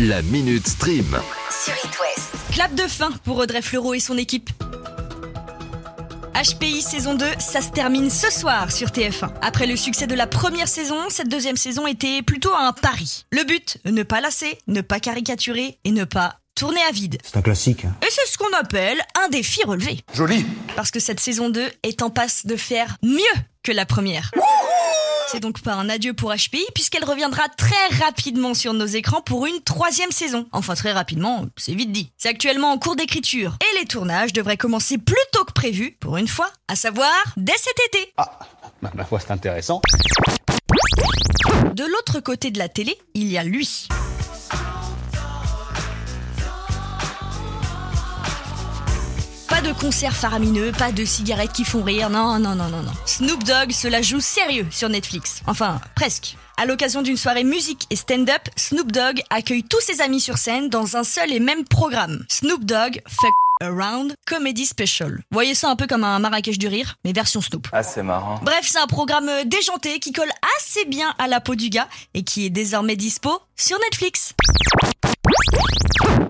La Minute Stream. sur It West. Clap de fin pour Audrey Fleurot et son équipe. HPI saison 2, ça se termine ce soir sur TF1. Après le succès de la première saison, cette deuxième saison était plutôt un pari. Le but, ne pas lasser, ne pas caricaturer et ne pas tourner à vide. C'est un classique. hein. Et c'est ce qu'on appelle un défi relevé. Joli. Parce que cette saison 2 est en passe de faire mieux que la première. C'est donc pas un adieu pour HPI puisqu'elle reviendra très rapidement sur nos écrans pour une troisième saison. Enfin très rapidement, c'est vite dit. C'est actuellement en cours d'écriture et les tournages devraient commencer plus tôt que prévu, pour une fois, à savoir dès cet été. Ah, ma foi, c'est intéressant. De l'autre côté de la télé, il y a lui. Pas de concerts faramineux, pas de cigarettes qui font rire, non, non, non, non, non. Snoop Dogg se la joue sérieux sur Netflix. Enfin, presque. À l'occasion d'une soirée musique et stand-up, Snoop Dogg accueille tous ses amis sur scène dans un seul et même programme. Snoop Dogg Fuck Around Comedy Special. Voyez ça un peu comme un Marrakech du rire, mais version Snoop. Ah, c'est marrant. Bref, c'est un programme déjanté qui colle assez bien à la peau du gars et qui est désormais dispo sur Netflix.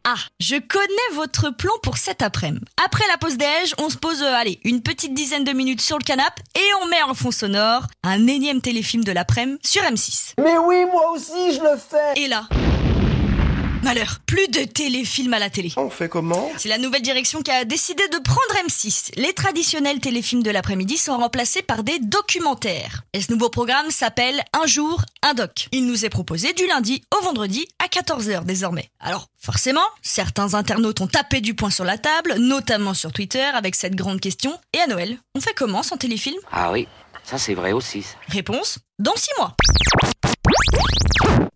Ah, je connais votre plan pour cet après-midi. Après la pause déj, on se pose, euh, allez, une petite dizaine de minutes sur le canapé et on met en fond sonore un énième téléfilm de l'après-midi sur M6. Mais oui, moi aussi, je le fais. Et là, malheur, plus de téléfilms à la télé. On fait comment? C'est la nouvelle direction qui a décidé de prendre M6. Les traditionnels téléfilms de l'après-midi sont remplacés par des documentaires. Et ce nouveau programme s'appelle Un jour, un doc. Il nous est proposé du lundi au vendredi à 14h désormais. Alors, forcément, certains internautes ont tapé du poing sur la table, notamment sur Twitter, avec cette grande question. Et à Noël, on fait comment sans téléfilm? Ah oui, ça c'est vrai aussi. Réponse dans 6 mois.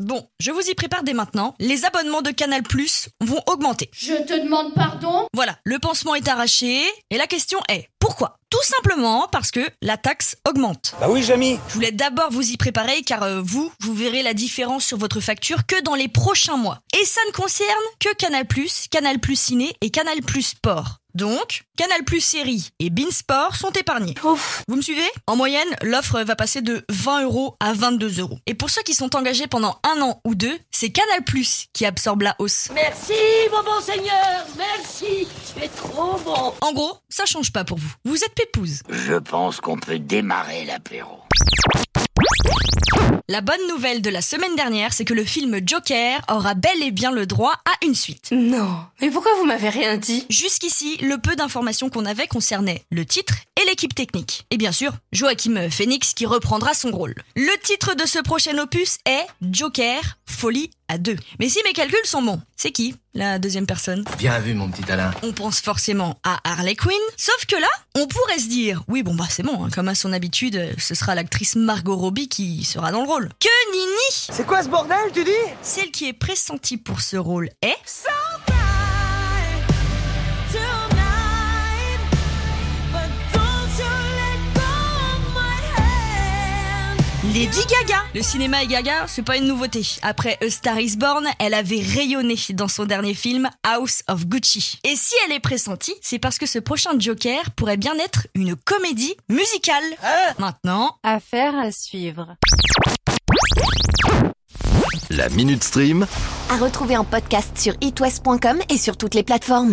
Bon, je vous y prépare dès maintenant. Les abonnements de Canal Plus vont augmenter. Je te demande pardon? Voilà, le pansement est arraché et la question est pourquoi? Tout simplement parce que la taxe augmente. Bah oui, Jamy. Je voulais d'abord vous y préparer car euh, vous, vous verrez la différence sur votre facture que dans les prochains mois. Et ça ne concerne que Canal+, Canal+, Ciné et Canal+, Sport. Donc, Canal+, Série et Beansport sont épargnés. Vous me suivez? En moyenne, l'offre va passer de 20 euros à 22 euros. Et pour ceux qui sont engagés pendant un an ou deux, c'est Canal+, qui absorbe la hausse. Merci, mon bon Seigneur Merci Tu es trop bon En gros, ça change pas pour vous. Vous êtes pépouse. Je pense qu'on peut démarrer l'apéro. La bonne nouvelle de la semaine dernière, c'est que le film Joker aura bel et bien le droit à une suite. Non, mais pourquoi vous m'avez rien dit? Jusqu'ici, le peu d'informations qu'on avait concernait le titre l'équipe technique. Et bien sûr, Joachim Phoenix qui reprendra son rôle. Le titre de ce prochain opus est Joker, folie à deux. Mais si mes calculs sont bons, c'est qui la deuxième personne? Bien vu, mon petit Alain. On pense forcément à Harley Quinn, sauf que là, on pourrait se dire, oui bon bah c'est bon, hein, comme à son habitude, ce sera l'actrice Margot Robbie qui sera dans le rôle. Que Nini C'est quoi ce bordel, tu dis? Celle qui est pressentie pour ce rôle est... Lady Gaga Le cinéma et Gaga, c'est pas une nouveauté. Après A Star is Born, elle avait rayonné dans son dernier film House of Gucci. Et si elle est pressentie, c'est parce que ce prochain Joker pourrait bien être une comédie musicale. Maintenant, Affaire à suivre. La Minute Stream. À retrouver en podcast sur itwest.com et sur toutes les plateformes.